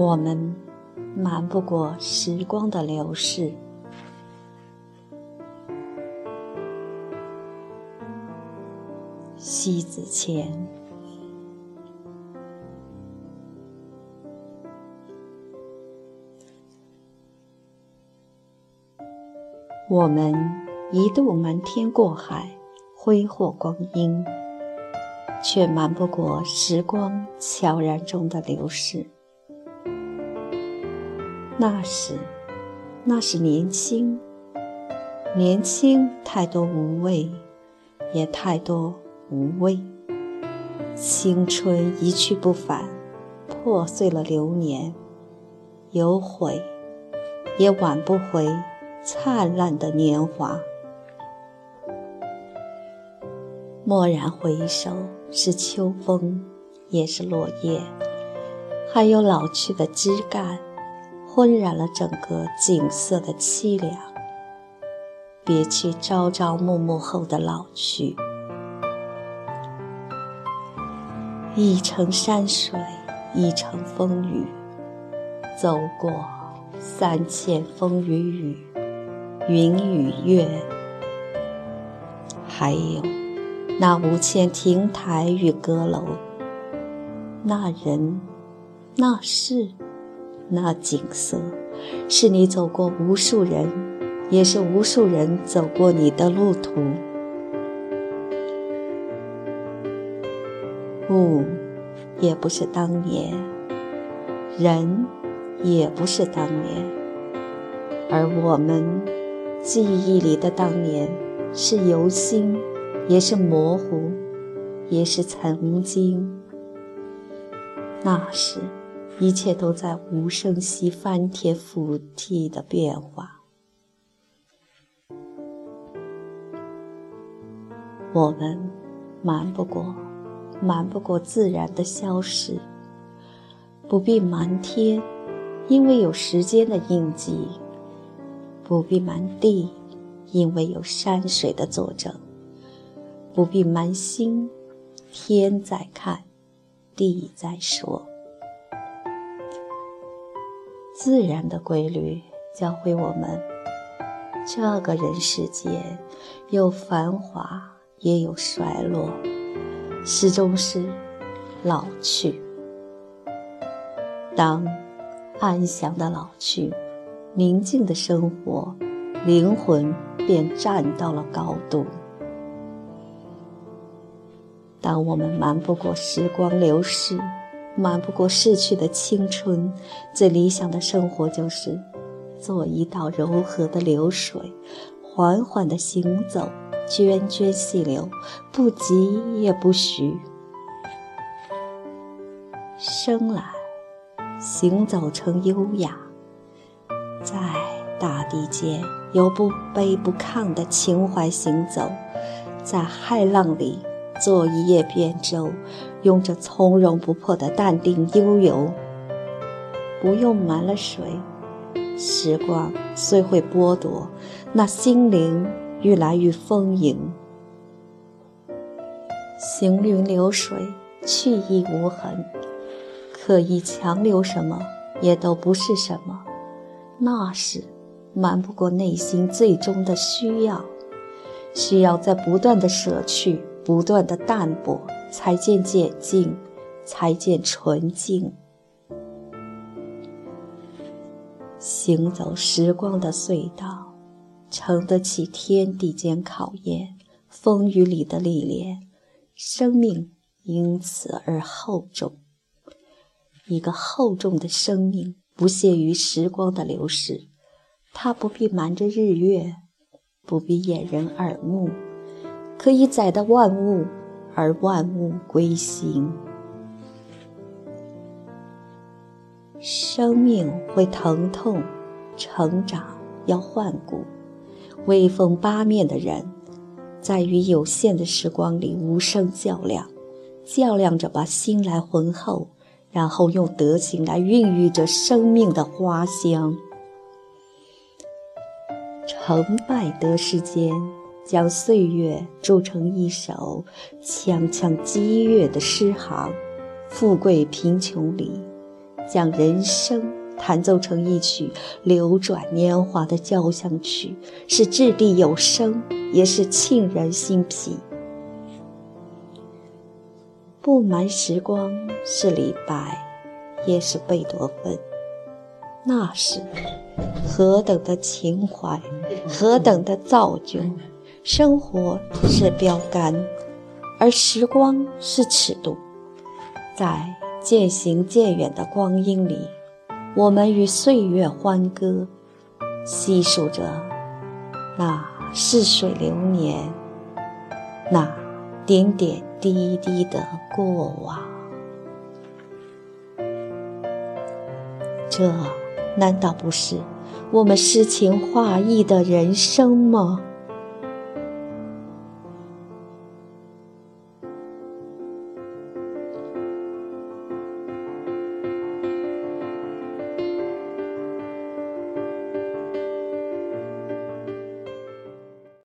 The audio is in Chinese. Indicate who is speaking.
Speaker 1: 我们瞒不过时光的流逝。西子前，我们一度瞒天过海，挥霍光阴，却瞒不过时光悄然中的流逝。那时，那是年轻，年轻太多无畏，也太多无畏。青春一去不返，破碎了流年，有悔，也挽不回灿烂的年华。蓦然回首，是秋风，也是落叶，还有老去的枝干。昏染了整个景色的凄凉。别去朝朝暮暮后的老去，一程山水，一程风雨，走过三千风雨雨，云与月，还有那五千亭台与阁楼，那人，那事。那景色，是你走过无数人，也是无数人走过你的路途。物，也不是当年；人，也不是当年。而我们记忆里的当年，是游心，也是模糊，也是曾经。那时。一切都在无声息、翻天覆地的变化。我们瞒不过，瞒不过自然的消失。不必瞒天，因为有时间的印记；不必瞒地，因为有山水的作证；不必瞒心，天在看，地在说。自然的规律教会我们，这个人世间有繁华，也有衰落，始终是老去。当安详的老去，宁静的生活，灵魂便站到了高度。当我们瞒不过时光流逝。瞒不过逝去的青春，最理想的生活就是做一道柔和的流水，缓缓地行走，涓涓细流，不急也不徐。生来行走成优雅，在大地间有不卑不亢的情怀行走，在骇浪里。做一叶扁舟，用着从容不迫的淡定悠游。不用瞒了谁，时光虽会剥夺，那心灵愈来愈丰盈。行云流水，去亦无痕。刻意强留什么，也都不是什么。那是瞒不过内心最终的需要，需要在不断的舍去。不断的淡泊，才见简静，才见纯净。行走时光的隧道，承得起天地间考验，风雨里的历练，生命因此而厚重。一个厚重的生命，不屑于时光的流逝，它不必瞒着日月，不必掩人耳目。可以载得万物，而万物归心。生命会疼痛，成长要换骨。威风八面的人，在于有限的时光里无声较量，较量着把心来浑厚，然后用德行来孕育着生命的花香。成败得失间。将岁月铸成一首锵锵激越的诗行，富贵贫穷里，将人生弹奏成一曲流转年华的交响曲，是掷地有声，也是沁人心脾。不瞒时光是李白，也是贝多芬。那是，何等的情怀，何等的造就！生活是标杆，而时光是尺度。在渐行渐远的光阴里，我们与岁月欢歌，细数着那似水流年，那点点滴滴的过往。这。难道不是我们诗情画意的人生吗？